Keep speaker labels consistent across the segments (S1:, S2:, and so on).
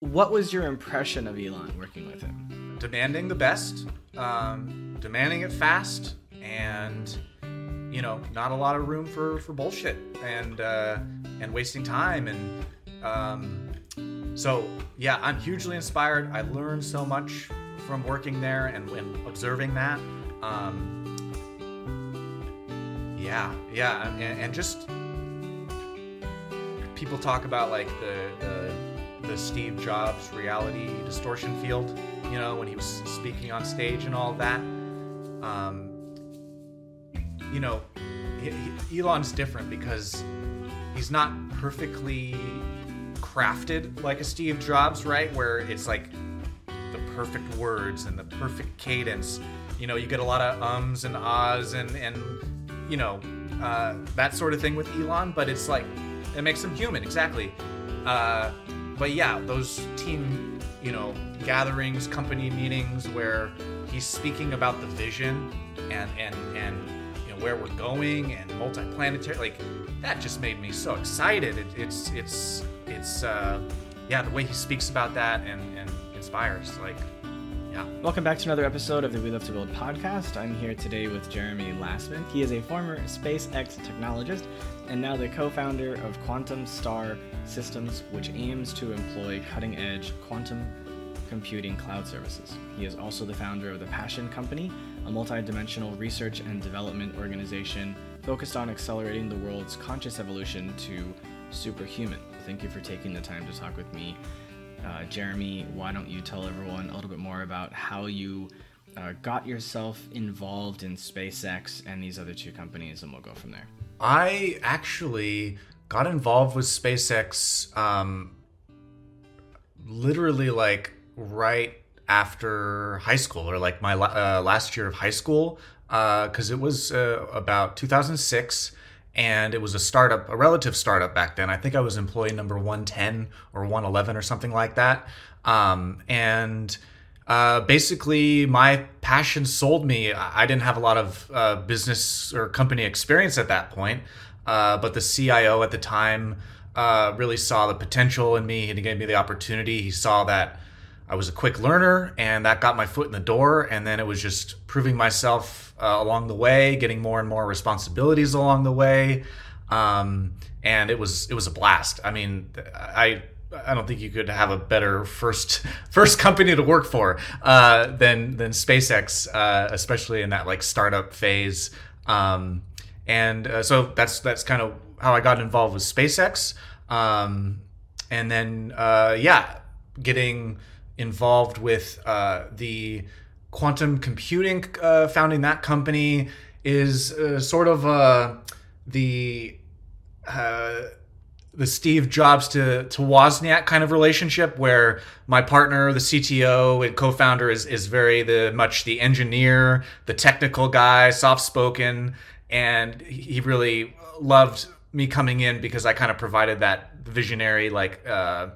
S1: What was your impression of Elon working with him?
S2: Demanding the best, um, demanding it fast, and you know, not a lot of room for for bullshit and uh, and wasting time and. Um, so yeah, I'm hugely inspired. I learned so much from working there and, and observing that. Um, yeah, yeah, and, and just people talk about like the, the the Steve Jobs reality distortion field, you know, when he was speaking on stage and all that. Um, you know, he, he, Elon's different because he's not perfectly crafted like a Steve Jobs, right? Where it's like the perfect words and the perfect cadence. You know, you get a lot of ums and ahs and and you know uh, that sort of thing with Elon, but it's like it makes him human, exactly. Uh, but yeah, those team, you know, gatherings, company meetings where he's speaking about the vision and and and you know where we're going and multi-planetary, like that just made me so excited. It, it's it's it's uh, yeah, the way he speaks about that and and inspires like yeah.
S1: Welcome back to another episode of the We Love to Build podcast. I'm here today with Jeremy Lasman. He is a former SpaceX technologist and now the co founder of Quantum Star Systems, which aims to employ cutting edge quantum computing cloud services. He is also the founder of the Passion Company, a multidimensional research and development organization focused on accelerating the world's conscious evolution to superhuman. Thank you for taking the time to talk with me uh, Jeremy, why don't you tell everyone a little bit more about how you uh, got yourself involved in SpaceX and these other two companies, and we'll go from there.
S2: I actually got involved with SpaceX um, literally like right after high school or like my uh, last year of high school because uh, it was uh, about 2006 and it was a startup, a relative startup back then. I think I was employee number 110 or 111 or something like that. Um, and uh, basically, my passion sold me. I didn't have a lot of uh, business or company experience at that point, uh, but the CIO at the time uh, really saw the potential in me he gave me the opportunity. He saw that I was a quick learner, and that got my foot in the door. And then it was just proving myself uh, along the way, getting more and more responsibilities along the way, um, and it was it was a blast. I mean, I I don't think you could have a better first first company to work for uh, than than SpaceX, uh, especially in that like startup phase. Um, and uh, so that's that's kind of how I got involved with SpaceX. Um, and then uh, yeah, getting involved with uh, the quantum computing, uh, founding that company is uh, sort of uh, the uh, the Steve Jobs to to Wozniak kind of relationship, where my partner, the CTO and co-founder, is is very the much the engineer, the technical guy, soft spoken, and he really loved me coming in because I kind of provided that visionary like uh,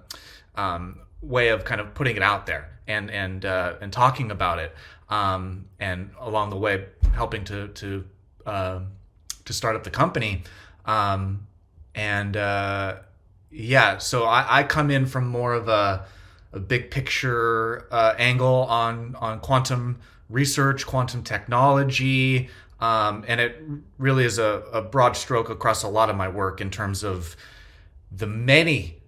S2: um, way of kind of putting it out there and and uh, and talking about it, um, and along the way helping to to uh, to start up the company, um, and uh, yeah, so I, I come in from more of a, a big picture uh, angle on on quantum research, quantum technology. Um, and it really is a, a broad stroke across a lot of my work in terms of the many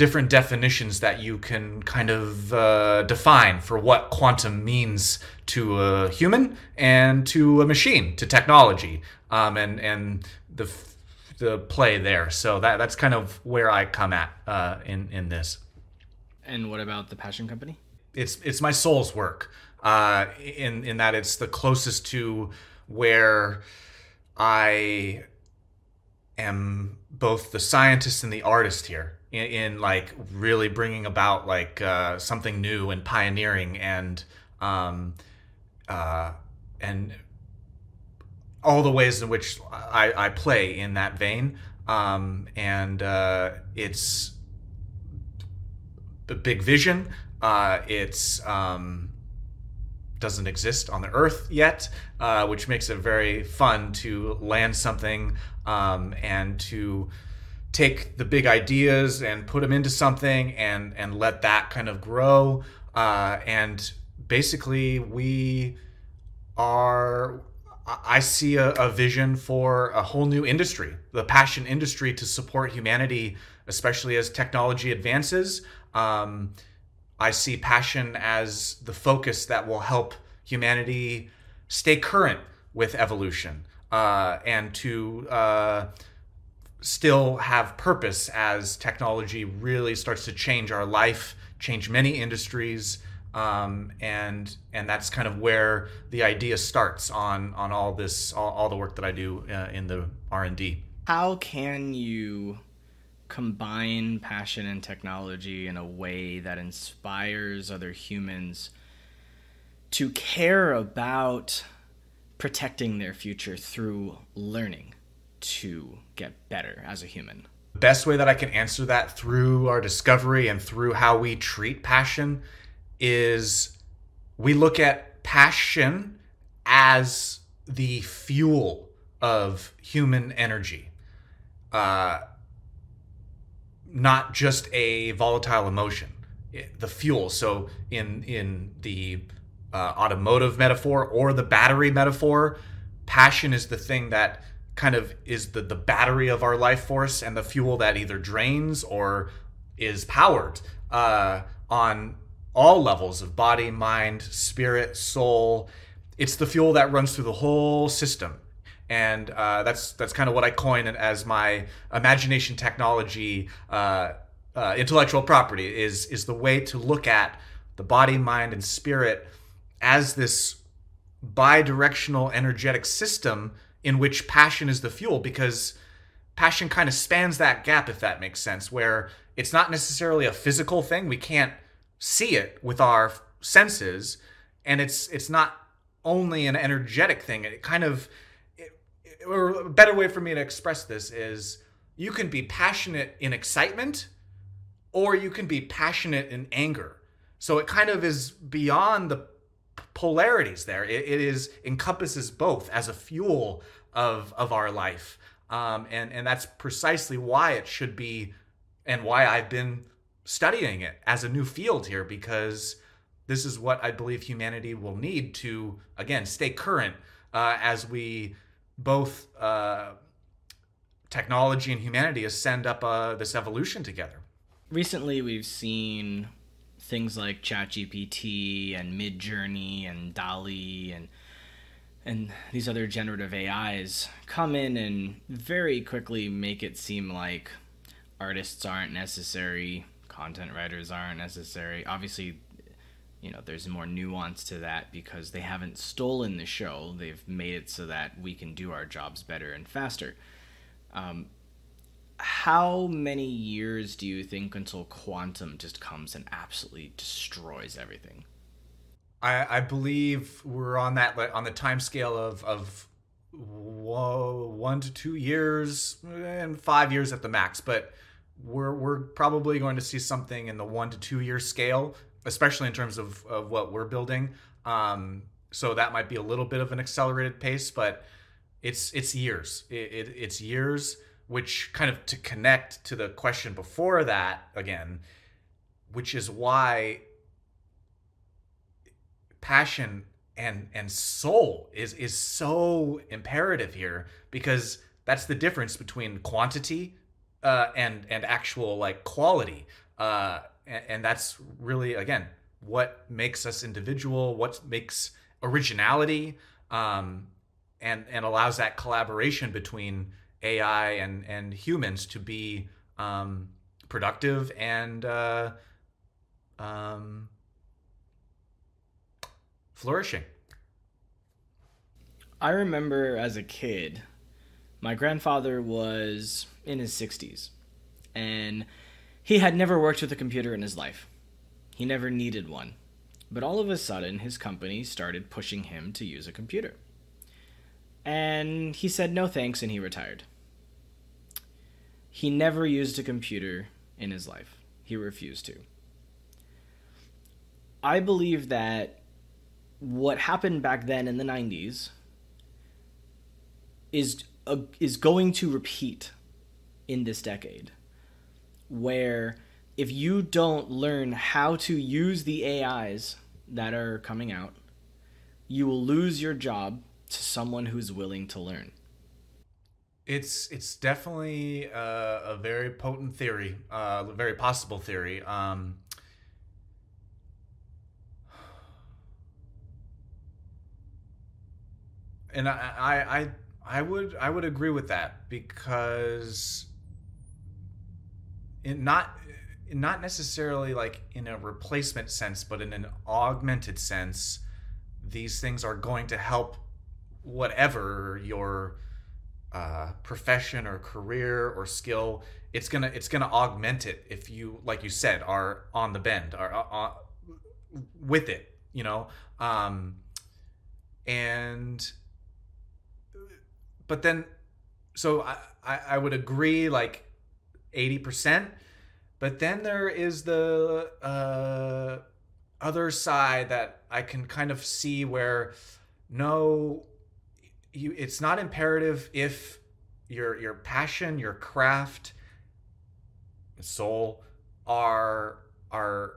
S2: different definitions that you can kind of uh, define for what quantum means to a human and to a machine, to technology, um, and and the the play there. So that that's kind of where I come at uh, in in this.
S1: And what about the Passion Company?
S2: It's it's my soul's work. Uh, in in that it's the closest to where I am both the scientist and the artist here in, in like really bringing about like uh, something new and pioneering and um, uh, and all the ways in which I, I play in that vein. Um, and uh, it's a big vision. Uh, it's um, doesn't exist on the Earth yet, uh, which makes it very fun to land something um, and to take the big ideas and put them into something and and let that kind of grow. Uh, and basically, we are. I see a, a vision for a whole new industry, the passion industry, to support humanity, especially as technology advances. Um, I see passion as the focus that will help humanity stay current with evolution uh, and to uh, still have purpose as technology really starts to change our life, change many industries. Um, and and that's kind of where the idea starts on on all this all, all the work that I do uh, in the R and D.
S1: How can you combine passion and technology in a way that inspires other humans to care about protecting their future through learning to get better as a human?
S2: The best way that I can answer that through our discovery and through how we treat passion is we look at passion as the fuel of human energy. Uh, not just a volatile emotion, the fuel. So in in the uh, automotive metaphor or the battery metaphor, passion is the thing that kind of is the, the battery of our life force and the fuel that either drains or is powered uh, on all levels of body, mind, spirit, soul. It's the fuel that runs through the whole system. And uh, that's that's kind of what I coin as my imagination technology uh, uh, intellectual property is is the way to look at the body, mind, and spirit as this bi-directional energetic system in which passion is the fuel because passion kind of spans that gap if that makes sense where it's not necessarily a physical thing. We can't see it with our senses and it's it's not only an energetic thing. It kind of it, or a better way for me to express this is you can be passionate in excitement or you can be passionate in anger. So it kind of is beyond the polarities there. It, it is encompasses both as a fuel of of our life, um, and and that's precisely why it should be, and why I've been studying it as a new field here because this is what I believe humanity will need to again stay current uh, as we both uh, technology and humanity ascend up uh, this evolution together.
S1: Recently, we've seen things like ChatGPT and Midjourney and DALL-E and and these other generative AIs come in and very quickly make it seem like artists aren't necessary, content writers aren't necessary. Obviously, you know, there's more nuance to that because they haven't stolen the show. They've made it so that we can do our jobs better and faster. Um, how many years do you think until quantum just comes and absolutely destroys everything?
S2: I, I believe we're on that on the time scale of of whoa, one to two years and five years at the max, but we're we're probably going to see something in the one to two year scale, especially in terms of, of what we're building. Um, so that might be a little bit of an accelerated pace, but it's it's years. It, it, it's years which kind of to connect to the question before that again, which is why passion and and soul is is so imperative here because that's the difference between quantity uh, and and actual like quality. Uh, and, and that's really again what makes us individual what makes originality um, and and allows that collaboration between AI and and humans to be um, productive and uh, um, flourishing.
S1: I remember as a kid, my grandfather was in his 60s, and he had never worked with a computer in his life. He never needed one. But all of a sudden, his company started pushing him to use a computer. And he said no thanks and he retired. He never used a computer in his life. He refused to. I believe that what happened back then in the 90s is uh, is going to repeat in this decade where if you don't learn how to use the AIs that are coming out, you will lose your job to someone who's willing to learn.
S2: It's it's definitely a, a very potent theory, uh, a very possible theory. Um, and I, I I I would I would agree with that because in not not necessarily like in a replacement sense, but in an augmented sense, these things are going to help whatever your uh, profession or career or skill. It's gonna it's gonna augment it if you, like you said, are on the bend, are uh, uh with it. You know, um, and but then, so I I, would agree like eighty percent but then there is the uh, other side that I can kind of see where no, you it's not imperative if your your passion, your craft, soul are are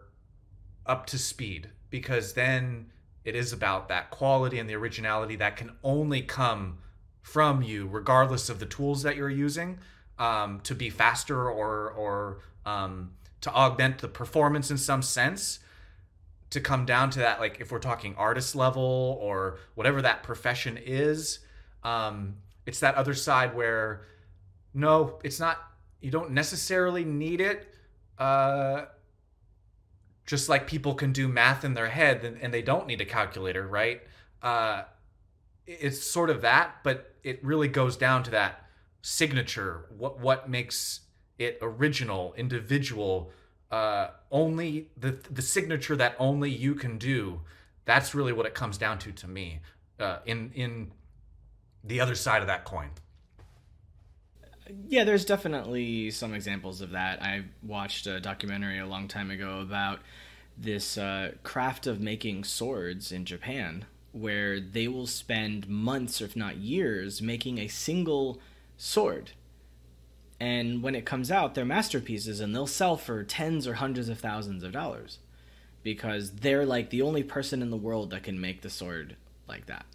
S2: up to speed because then it is about that quality and the originality that can only come from you regardless of the tools that you're using um, to be faster or or um, to augment the performance in some sense to come down to that like if we're talking artist level or whatever that profession is um, it's that other side where no it's not you don't necessarily need it uh, just like people can do math in their head and, they don't need a calculator right? Uh, it's sort of that but it really goes down to that signature what what makes it original, individual, uh, only the the signature that only you can do. That's really what it comes down to to me. Uh, in in the other side of that coin.
S1: Yeah, there's definitely some examples of that. I watched a documentary a long time ago about this uh, craft of making swords in Japan, where they will spend months, if not years, making a single sword and when it comes out they're masterpieces and they'll sell for tens or hundreds of thousands of dollars. Because they're like the only person in the world that can make the sword like that.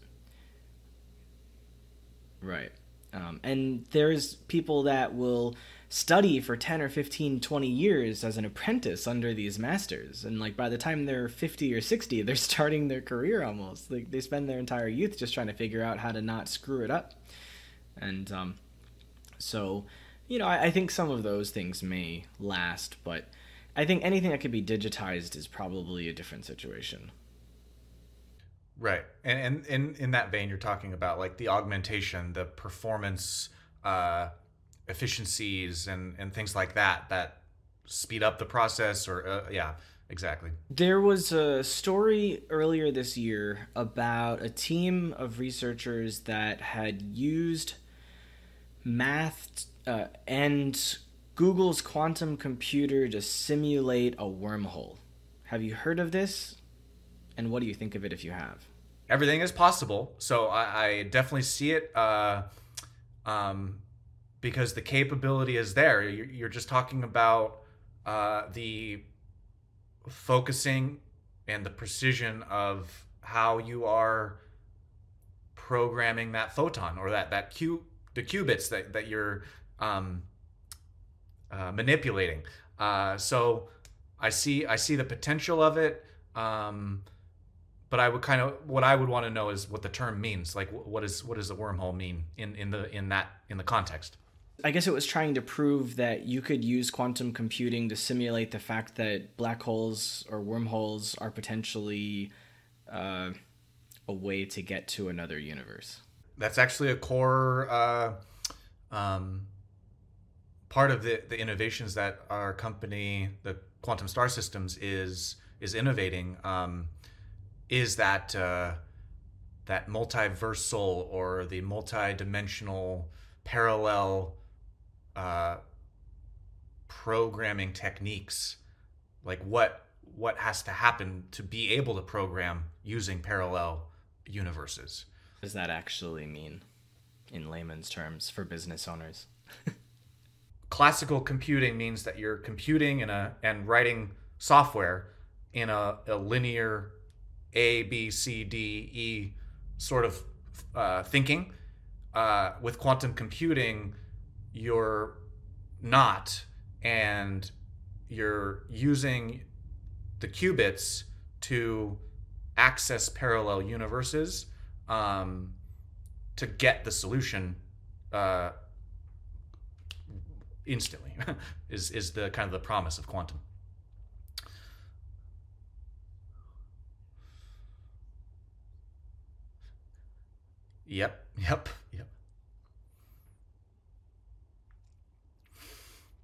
S1: Right. Um, and there's people that will study for 10 or 15 20 years as an apprentice under these masters. And like by the time they're 50 or 60 they're starting their career almost. Like they spend their entire youth just trying to figure out how to not screw it up. And um, so you know, I, I think some of those things may last, but I think anything that could be digitized is probably a different situation.
S2: Right. And, and, and in that vein, you're talking about like the augmentation, the performance uh, efficiencies, and, and things like that that speed up the process, or uh, yeah, exactly.
S1: There was a story earlier this year about a team of researchers that had used math uh, and Google's quantum computer to simulate a wormhole. Have you heard of this? And what do you think of it if you have?
S2: Everything is possible. So I, I definitely see it uh, um, because the capability is there. You're, you're just talking about uh, the focusing and the precision of how you are programming that photon or that that q the qubits that, that you're um, uh, manipulating. Uh, so I see I see the potential of it. Um, but I would kind of what I would want to know is what the term means. Like what is what does the wormhole mean in in the in that in the context?
S1: I guess it was trying to prove that you could use quantum computing to simulate the fact that black holes or wormholes are potentially uh, a way to get to another universe.
S2: That's actually a core uh, um, part of the, the innovations that our company, the Quantum Star Systems, is is innovating um, is that uh, that multiversal or the multi-dimensional parallel uh, programming techniques. Like what what has to happen to be able to program using parallel universes.
S1: What does that actually mean in layman's terms for business owners?
S2: classical computing means that you're computing in a and writing software in a, a linear A B C D E sort of uh, thinking. Uh, with quantum computing, you're not, and you're using the qubits to access parallel universes um, to get the solution uh, instantly is is the kind of the promise of quantum yep yep yep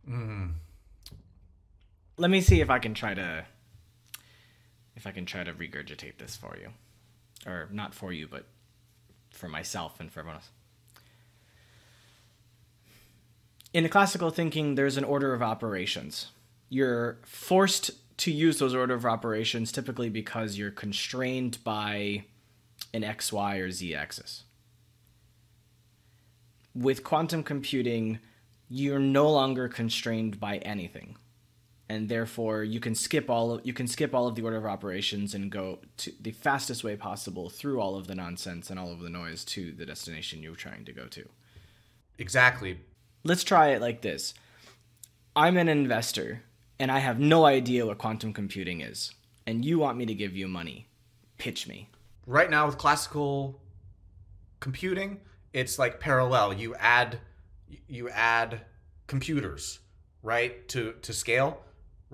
S2: mm.
S1: Let me see if I can try to if I can try to regurgitate this for you. Or not for you, but for myself and for everyone else. In classical thinking, there's an order of operations. You're forced to use those order of operations typically because you're constrained by an x, y, or z axis. With quantum computing, you're no longer constrained by anything and therefore you can skip all of, you can skip all of the order of operations and go to the fastest way possible through all of the nonsense and all of the noise to the destination you're trying to go to.
S2: Exactly.
S1: Let's try it like this. I'm an investor and I have no idea what quantum computing is, and you want me to give you money. Pitch me.
S2: Right now with classical computing, it's like parallel. You add you add computers, right, to to scale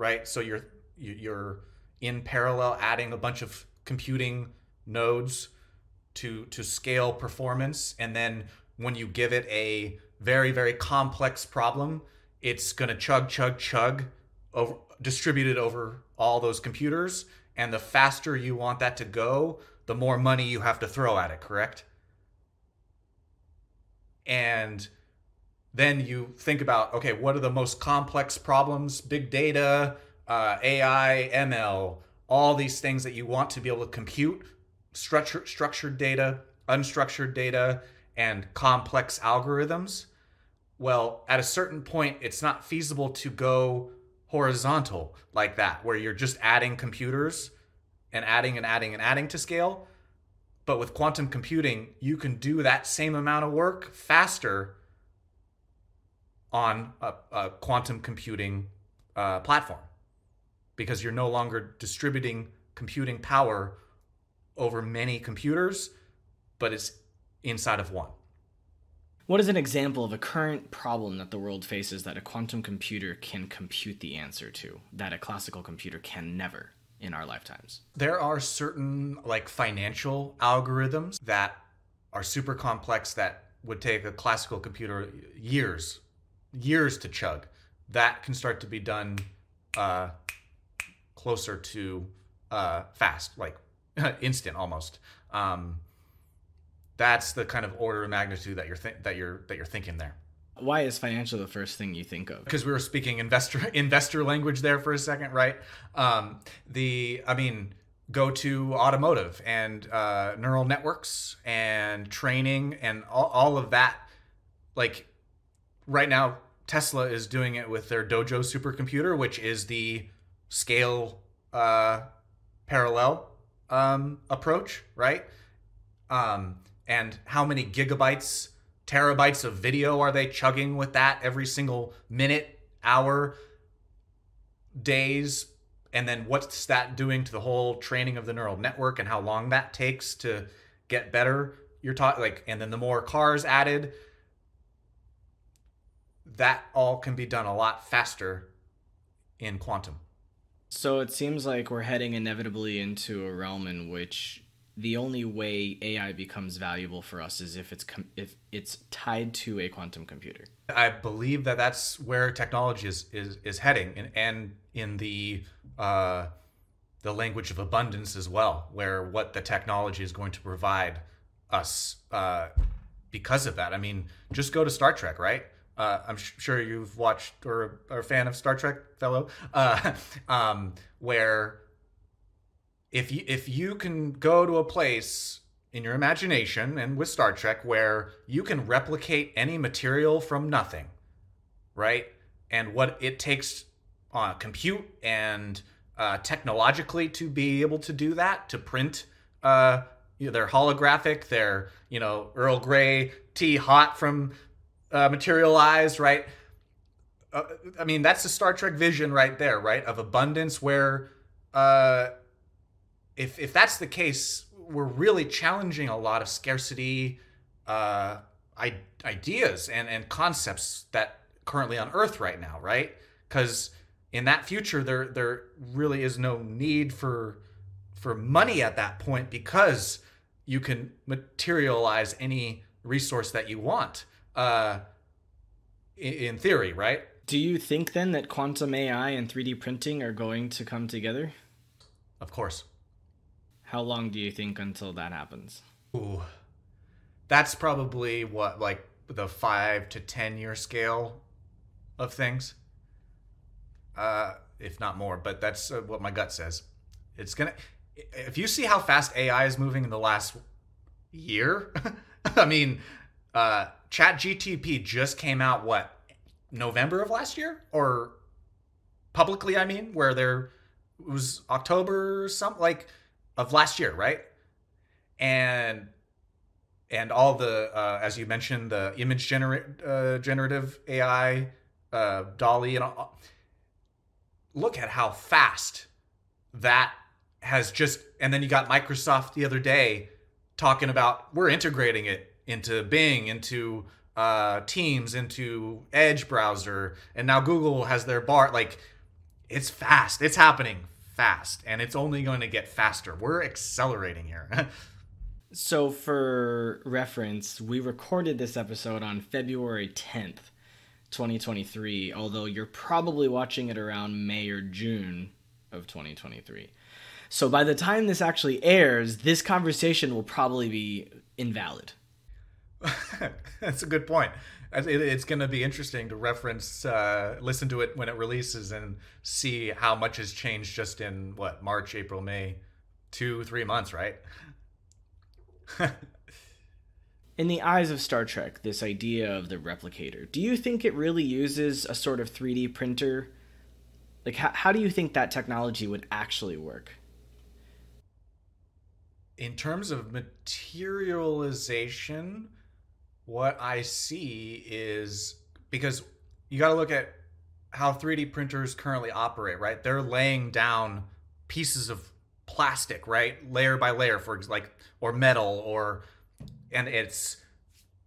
S2: right? So you're you're in parallel adding a bunch of computing nodes to to scale performance and then when you give it a very very complex problem it's going to chug chug chug over distributed over all those computers and the faster you want that to go the more money you have to throw at it correct and then you think about okay, what are the most complex problems? Big data, uh, AI, ML, all these things that you want to be able to compute, structured structured data, unstructured data, and complex algorithms. Well, at a certain point, it's not feasible to go horizontal like that, where you're just adding computers and adding and adding and adding to scale. But with quantum computing, you can do that same amount of work faster on a, a quantum computing uh, platform because you're no longer distributing computing power over many computers, but it's inside of one.
S1: What is an example of a current problem that the world faces that a quantum computer can compute the answer to that a classical computer can never in our lifetimes?
S2: There are certain like financial algorithms that are super complex that would take a classical computer years years to chug. That can start to be done uh, closer to uh, fast, like instant almost. Um, that's the kind of order of magnitude that you're th- that you're that you're thinking there.
S1: Why is financial the first thing you think of?
S2: Because we were speaking investor investor language there for a second, right? Um, the I mean, go to automotive and uh, neural networks and training and all, all of that. Like right now Tesla is doing it with their Dojo supercomputer, which is the scale uh, parallel um, approach, right? Um, and how many gigabytes, terabytes of video are they chugging with that every single minute, hour, days? And then what's that doing to the whole training of the neural network and how long that takes to get better? You're talking like, and then the more cars added, that all can be done a lot faster in quantum.
S1: So it seems like we're heading inevitably into a realm in which the only way AI becomes valuable for us is if it's com- if it's tied to a quantum computer.
S2: I believe that that's where technology is is, is heading, and and in the uh, the language of abundance as well, where what the technology is going to provide us uh, because of that. I mean, just go to Star Trek, right? Uh, I'm sh- sure you've watched or are a fan of Star Trek, fellow, uh, um, where if you if you can go to a place in your imagination and with Star Trek where you can replicate any material from nothing, right? and what it takes on uh, compute and uh, technologically to be able to do that to print uh, you know, their holographic, their you know Earl Grey tea hot from uh, materialized, right? Uh, I mean, that's the Star Trek vision right there, right? Of abundance, where uh, if if that's the case, we're really challenging a lot of scarcity uh, I- ideas and and concepts that currently on Earth right now, right? Because in that future, there there really is no need for for money at that point because you can materialize any resource that you want. Uh, in, in theory, right?
S1: Do you think then that quantum AI and 3D printing are going to come together?
S2: Of course.
S1: How long do you think until that happens?
S2: Ooh. That's probably what, like the five to 10 year scale of things. Uh, if not more, but that's uh, what my gut says. It's gonna, if you see how fast AI is moving in the last year, I mean, uh, Chat GTP just came out, what, November of last year? Or publicly, I mean, where there was October, something like of last year, right? And and all the uh, as you mentioned the image generate uh, generative AI, uh, DALL-E, and all. look at how fast that has just. And then you got Microsoft the other day talking about we're integrating it into Bing, into uh, Teams, into Edge browser, and now Google has their Bard. Like it's fast. It's happening fast, and it's only going to get faster. We're accelerating here.
S1: So, for reference, we recorded this episode on February 10th, 2023, although you're probably watching it around May or June of 2023. So, by the time this actually airs, this conversation will probably be invalid.
S2: That's a good point. It's going to be interesting to reference, uh, listen to it when it releases, and see how much has changed just in what March, April, May, two, three months, right?
S1: In the eyes of Star Trek, this idea of the replicator, do you think it really uses a sort of 3D printer? Like, how, how do you think that technology would actually work?
S2: In terms of materialization, what I see is because you got to look at how 3D printers currently operate, right? They're laying down pieces of plastic, right, layer by layer, for like or metal or, and it's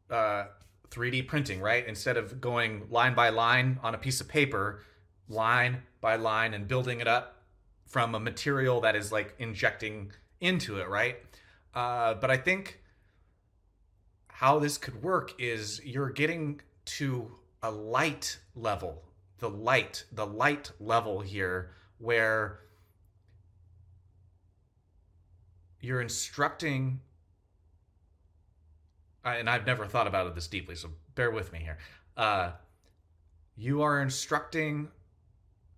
S2: uh, 3D printing, right? Instead of going line by line on a piece of paper, line by line, and building it up from a material that is like injecting into it, right? Uh, but I think how this could work is you're getting to a light level, the light, the light level here, where you're instructing and I've never thought about it this deeply, so bear with me here. Uh, you are instructing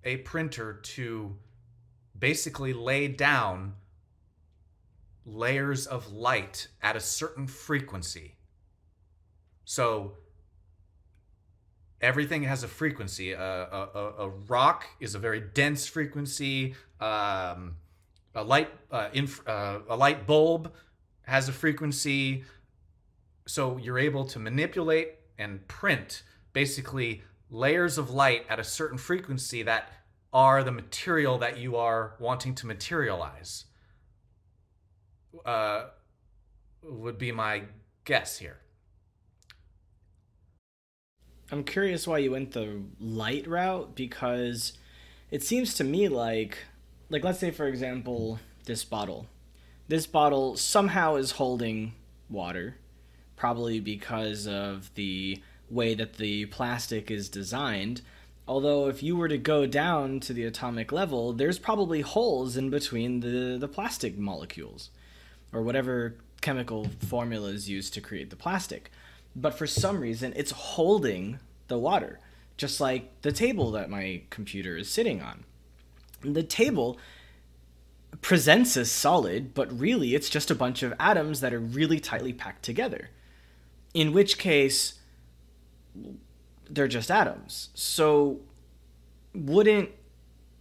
S2: a printer to basically lay down layers of light at a certain frequency. So everything has a frequency. A, a, a rock is a very dense frequency. Um, a light uh, inf- uh, a light bulb has a frequency so you're able to manipulate and print basically layers of light at a certain frequency that are the material that you are wanting to materialize uh, would be my guess here
S1: i'm curious why you went the light route because it seems to me like like let's say for example this bottle. This bottle somehow is holding water probably because of the way that the plastic is designed. Although if you were to go down to the atomic level there's probably holes in between the, the plastic molecules or whatever chemical formula is used to create the plastic but for some reason it's holding the water just like the table that my computer is sitting on the table presents as solid, but really it's just a bunch of atoms that are really tightly packed together. In which case, they're just atoms. So wouldn't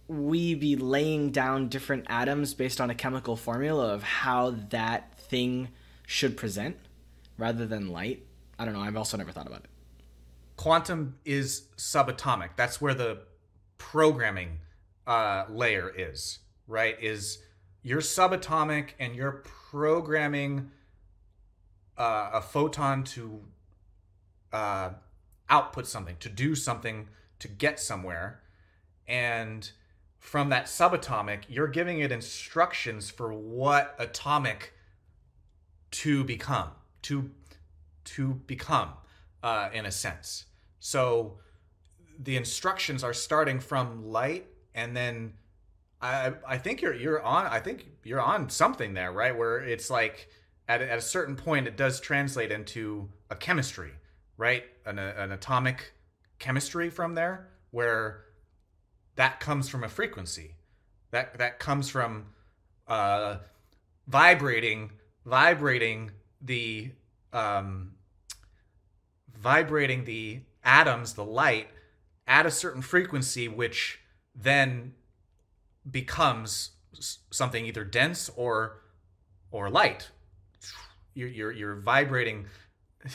S1: we be laying down different atoms based on a chemical formula of how that thing should present rather than light? I don't know. I've also never thought about it.
S2: Quantum is subatomic. That's where the programming uh, layer is, right? Is you're subatomic and you're programming uh, a photon to uh, output something, to do something, to get somewhere. And from that subatomic, you're giving it instructions for what atomic to become, to to become, uh, in a sense. So the instructions are starting from light, and then I I think you're you're on I think you're on something there, right? Where it's like at at a certain point, it does translate into a chemistry, right? An an atomic chemistry from there, where that comes from a frequency that that comes from uh, vibrating vibrating the um, vibrating the atoms the light at a certain frequency which then becomes something either dense or or light you're you're, you're vibrating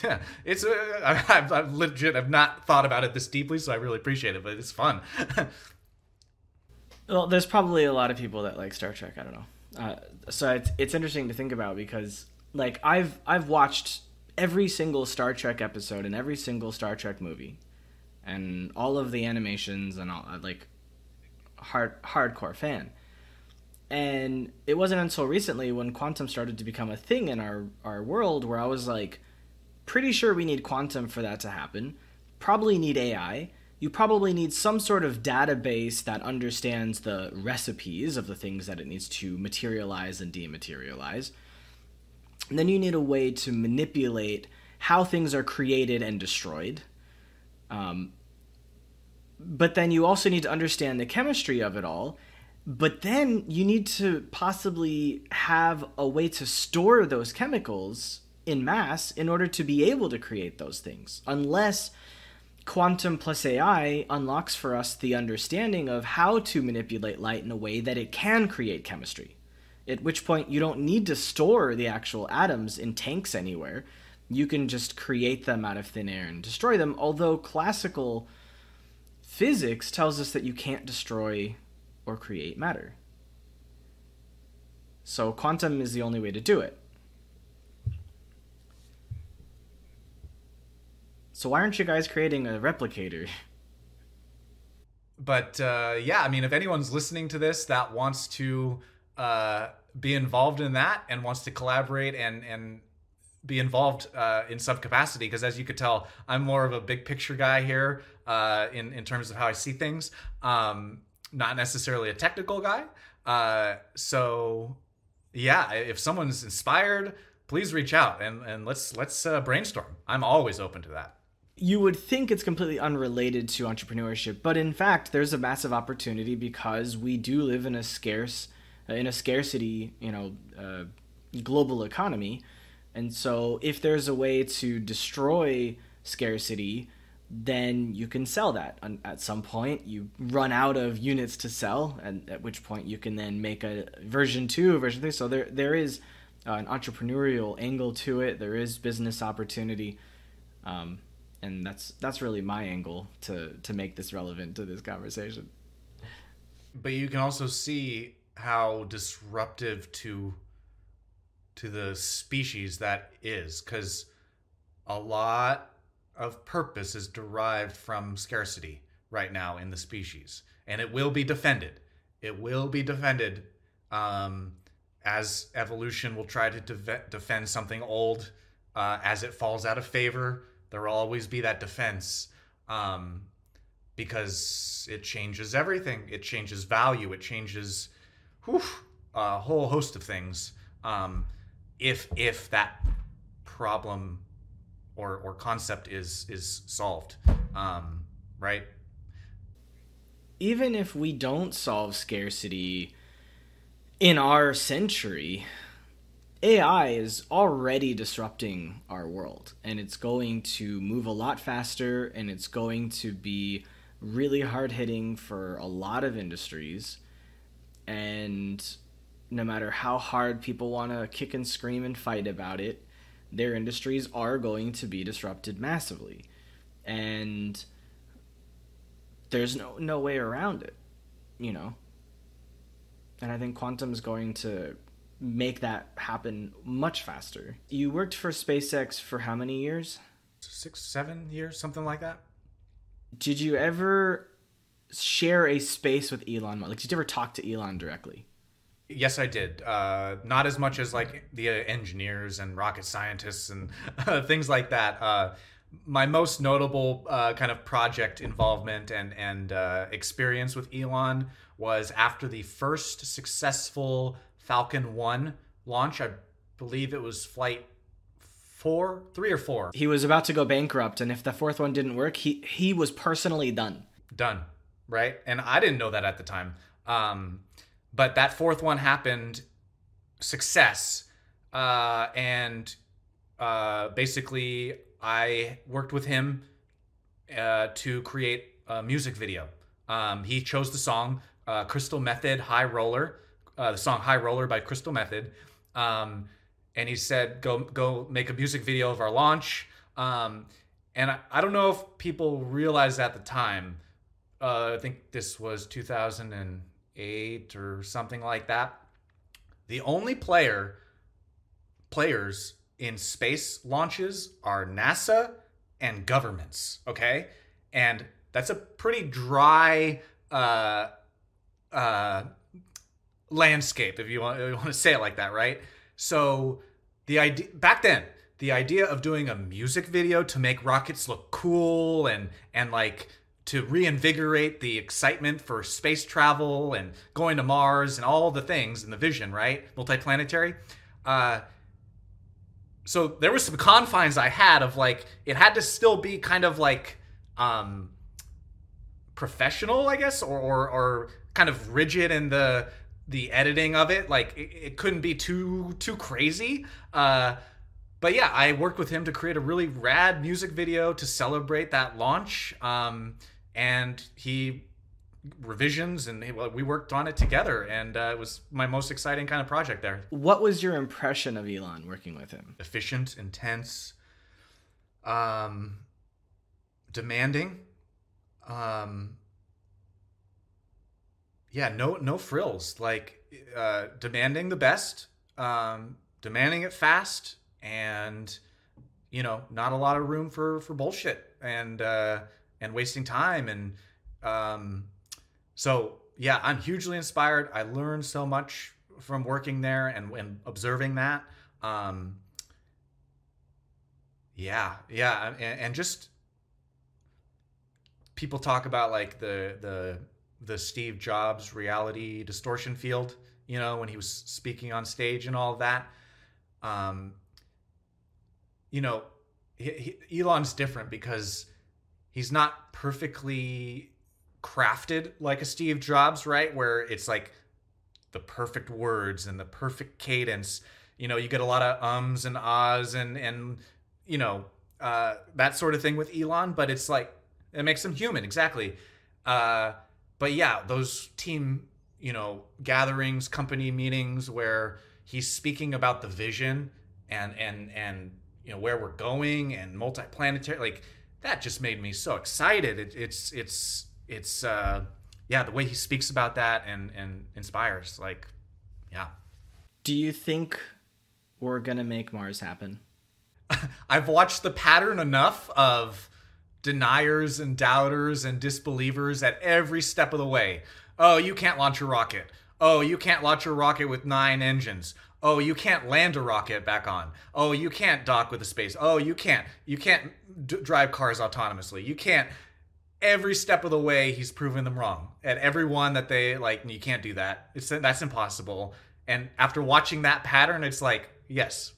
S2: yeah, it's uh, I've, I've legit I've not thought about it this deeply, so I really appreciate it. But it's fun.
S1: Well, there's probably a lot of people that like Star Trek. I don't know. Uh, so it's it's interesting to think about because like I've I've watched every single Star Trek episode and every single Star Trek movie, and all of the animations and all like hard hardcore fan. And it wasn't until recently when quantum started to become a thing in our our world where I was like, pretty sure we need quantum for that to happen. Probably need AI you probably need some sort of database that understands the recipes of the things that it needs to materialize and dematerialize. And then you need a way to manipulate how things are created and destroyed. Um, but then you also need to understand the chemistry of it all. But then you need to possibly have a way to store those chemicals in mass in order to be able to create those things. Unless quantum plus AI unlocks for us the understanding of how to manipulate light in a way that it can create chemistry. At which point, you don't need to store the actual atoms in tanks anywhere. You can just create them out of thin air and destroy them. Although classical physics tells us that you can't destroy or create matter. So, quantum is the only way to do it. So why aren't you guys creating a replicator?
S2: But uh, yeah, I mean, if anyone's listening to this that wants to uh, be involved in that and wants to collaborate and and be involved uh, in some capacity, because as you could tell, I'm more of a big picture guy here uh, in in terms of how I see things. Um, not necessarily a technical guy. Uh, so yeah, if someone's inspired, please reach out and and let's let's uh, brainstorm. I'm always open to that
S1: you would think it's completely unrelated to entrepreneurship, but in fact, there's a massive opportunity because we do live in a scarce, in a scarcity, you know, uh, global economy, and so if there's a way to destroy scarcity, then you can sell that. And at some point, you run out of units to sell, and at which point you can then make a version two, version three. So there there is uh, an entrepreneurial angle to it. There is business opportunity. Um, and that's that's really my angle to to make this relevant to this conversation
S2: but you can also see how disruptive to to the species that is because a lot of purpose is derived from scarcity right now in the species and it will be defended it will be defended um, as evolution will try to de- defend something old uh, as it falls out of favor there will always be that defense um, because it changes everything. It changes value. It changes whew, a whole host of things. Um, if if that problem or or concept is is solved, um, right?
S1: Even if we don't solve scarcity in our century, AI is already disrupting our world and it's going to move a lot faster and it's going to be really hard hitting for a lot of industries. And no matter how hard people want to kick and scream and fight about it, their industries are going to be disrupted massively. And there's no no way around it, you know. And I think quantum is going to make that happen much faster. You worked for SpaceX for how many years?
S2: Six, seven years, something like that.
S1: Did you ever share a space with Elon? Like, did you ever talk to Elon directly?
S2: Yes, I did. Uh, not as much as like the engineers and rocket scientists and uh, things like that. Uh, my most notable uh, kind of project involvement and and uh, experience with Elon was after the first successful Falcon One launch. I believe it was flight four, three or four.
S1: He was about to go bankrupt, and if the fourth one didn't work, he he was personally done.
S2: Done, right? And I didn't know that at the time. Um, but that fourth one happened, success, uh, and uh, basically I worked with him uh, to create a music video. Um, he chose the song uh, Crystal Method High Roller, uh, the song High Roller by Crystal Method, um, and he said, "Go go make a music video of our launch." Um, and I, I, don't know if people realized at the time. Uh, I think this was 2008 or something like that. The only player players in space launches are NASA and governments. Okay, and that's a pretty dry uh, uh, landscape if you want, if you want to say it like that, right? So the idea back then, the idea of doing a music video to make rockets look cool and and like to reinvigorate the excitement for space travel and going to Mars and all the things in the vision, right? Multiplanetary. Uh, so there was some confines I had of like it had to still be kind of like um, professional, I guess, or, or or kind of rigid in the the editing of it. Like it, it couldn't be too too crazy. Uh, but yeah, I worked with him to create a really rad music video to celebrate that launch. Um, and he revisions and we worked on it together and uh, it was my most exciting kind of project there.
S1: What was your impression of elon working with him?
S2: Efficient intense um demanding um yeah no no frills. Like uh demanding the best um demanding it fast and you know not a lot of room for for bullshit. And uh and wasting time and um, so yeah i'm hugely inspired. I learned so much from working there and, and observing that um, yeah yeah and, and just people talk about like the the the steve jobs reality distortion field you know when he was speaking on stage and all that. Um, you know he, he, elon's different because he's not perfectly crafted like a Steve Jobs, right? Where it's like the perfect words and the perfect cadence. You know, you get a lot of ums and ahs and and you know uh, that sort of thing with Elon, but it's like it makes him human, exactly. Uh, but yeah, those team you know gatherings, company meetings where he's speaking about the vision and and and you know where we're going and multi-planetary like that just made me so excited. It, it's it's it's uh, yeah, the way he speaks about that and and inspires. Like, yeah.
S1: Do you think we're gonna make Mars happen?
S2: I've watched the pattern enough of deniers and doubters and disbelievers at every step of the way. Oh, you can't launch a rocket. Oh, you can't launch a rocket with nine engines. Oh, you can't land a rocket back on. Oh, you can't dock with a space. Oh, you can't. You can't d- drive cars autonomously. You can't. Every step of the way, he's proven them wrong. At every one that they like, you can't do that. It's that's impossible. And after watching that pattern, it's like, yes,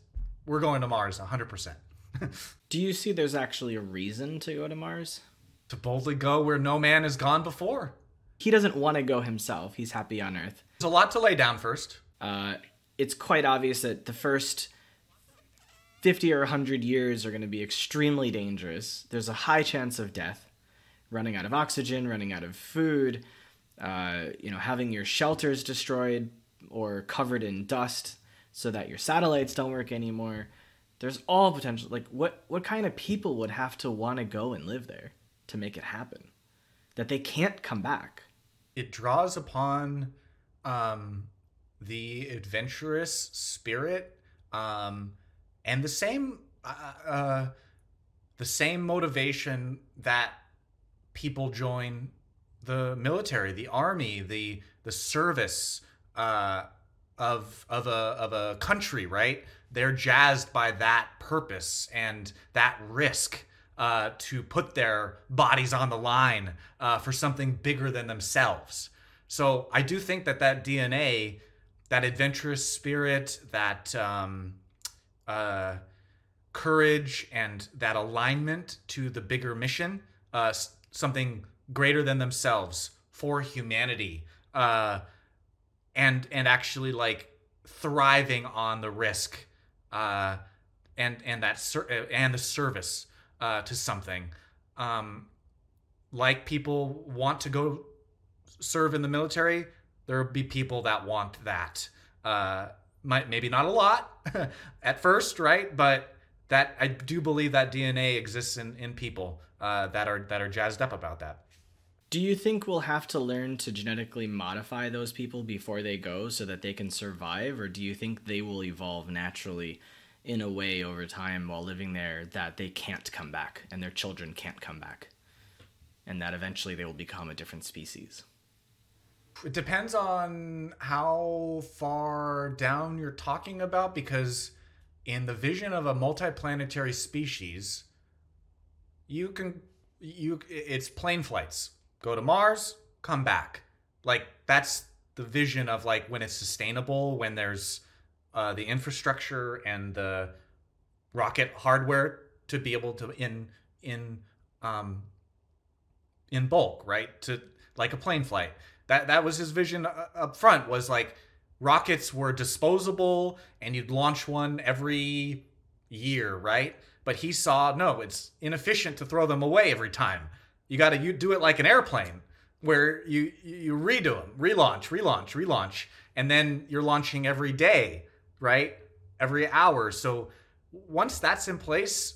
S2: we're going to Mars 100%.
S1: do you see there's actually a reason to go to Mars?
S2: To boldly go where no man has gone before.
S1: He doesn't want to go himself. He's happy on Earth.
S2: There's a lot to lay down first.
S1: Uh, it's quite obvious that the first 50 or 100 years are going to be extremely dangerous. There's a high chance of death. running out of oxygen, running out of food, uh, you know, having your shelters destroyed or covered in dust so that your satellites don't work anymore. There's all potential. Like, what what kind of people would have to want to go and live there to make it happen? That they can't come back.
S2: It draws upon um, the adventurous spirit um, and the same uh, uh, the same motivation that people join the military, the army, the the service uh, of of a of a country, right? They're jazzed by that purpose and that risk uh, to put their bodies on the line uh, for something bigger than themselves. So I do think that that DNA, that adventurous spirit, that um, uh, courage, and that alignment to the bigger mission, uh, something greater than themselves for humanity, uh, and and actually like thriving on the risk, uh, and and that ser- and the service uh, to something. Um, like people want to go serve in the military, there will be people that want that. Uh, might maybe not a lot at first, right? But that I do believe that DNA exists in in people uh, that are that are jazzed up about that.
S1: Do you think we'll have to learn to genetically modify those people before they go so that they can survive, or do you think they will evolve naturally in a way over time while living there that they can't come back and their children can't come back, and that eventually they will become a different species?
S2: It depends on how far down you're talking about because in the vision of a multiplanetary species, you can you it's plane flights. Go to Mars, come back. Like that's the vision of like when it's sustainable, when there's uh, the infrastructure and the rocket hardware to be able to in in um in bulk, right? To like a plane flight. That that was his vision uh, up front was like rockets were disposable and you'd launch one every year, right? But he saw no, it's inefficient to throw them away every time. You got to you do it like an airplane where you you redo them, relaunch, relaunch, relaunch, and then you're launching every day, right? Every hour. So once that's in place,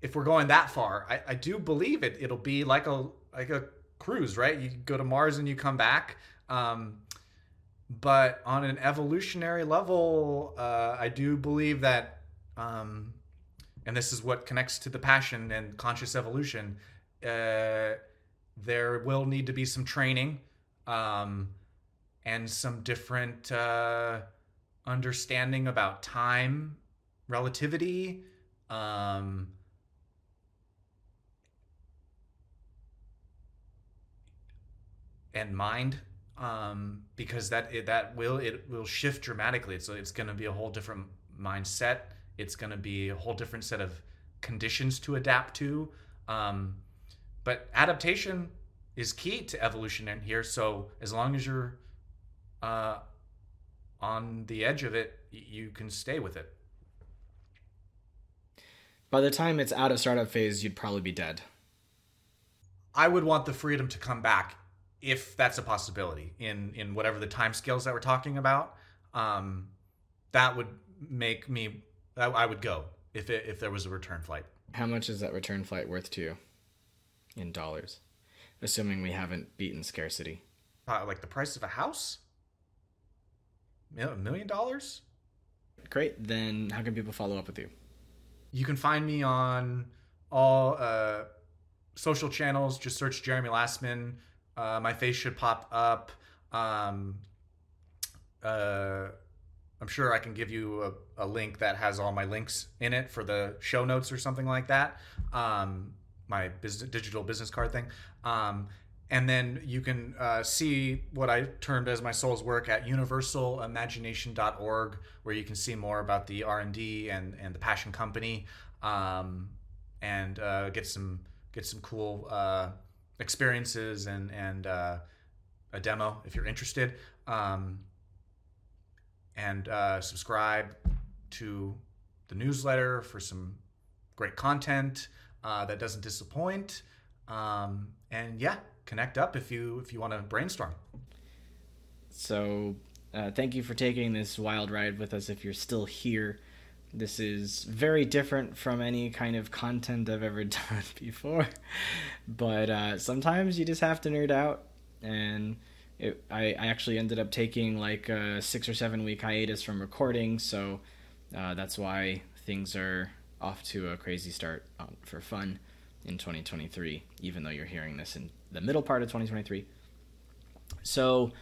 S2: if we're going that far, I, I do believe it. It'll be like a like a cruise, right? You go to Mars and you come back. Um, but on an evolutionary level, uh, I do believe that, um, and this is what connects to the passion and conscious evolution. Uh, there will need to be some training um, and some different uh, understanding about time, relativity, um, and mind um, because that it, that will it will shift dramatically. It's it's going to be a whole different mindset. It's going to be a whole different set of conditions to adapt to. Um, but adaptation is key to evolution in here. So as long as you're uh, on the edge of it, you can stay with it.
S1: By the time it's out of startup phase, you'd probably be dead.
S2: I would want the freedom to come back if that's a possibility in in whatever the time scales that we're talking about um, that would make me I would go if it, if there was a return flight.
S1: How much is that return flight worth to you in dollars assuming we haven't beaten scarcity?
S2: Uh, like the price of a house? A million dollars?
S1: Great. Then how can people follow up with you?
S2: You can find me on all uh, social channels. Just search jeremy Lasman uh, my face should pop up. Um, uh, I'm sure I can give you a, a, link that has all my links in it for the show notes or something like that. Um, my business, digital business card thing. Um, and then you can uh, see what I termed as my soul's work at universalimagination.org, where you can see more about the R&D and, and the Passion Company um, and uh, get some get some cool uh, experiences and and uh, a demo if you're interested. Um, and uh, subscribe to the newsletter for some great content uh, that doesn't disappoint. Um, and yeah, connect up if you if you want to brainstorm.
S1: So, uh, thank you for taking this wild ride with us. If you're still here, this is very different from any kind of content I've ever done before. But uh, sometimes you just have to nerd out, and it, I, I actually ended up taking like a six or seven week hiatus from recording, so uh, that's why things are off to a crazy start for fun in 2023, even though you're hearing this in the middle part of 2023. So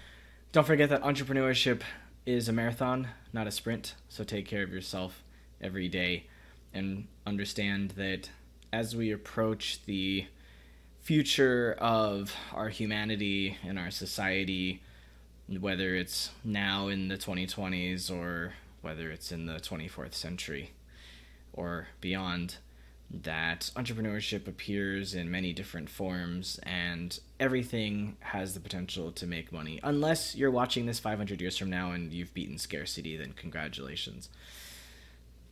S1: don't forget that entrepreneurship is a marathon, not a sprint. So take care of yourself every day and understand that as we approach the future of our humanity and our society, whether it's now in the 2020s or whether it's in the 24th century or beyond, that entrepreneurship appears in many different forms and everything has the potential to make money. Unless you're watching this 500 years from now and you've beaten scarcity, then congratulations.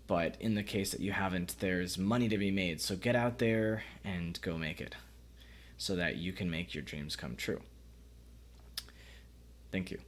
S1: But in the case that you haven't, there's money to be made. So get out there and go make it so that you can make your dreams come true. Thank you.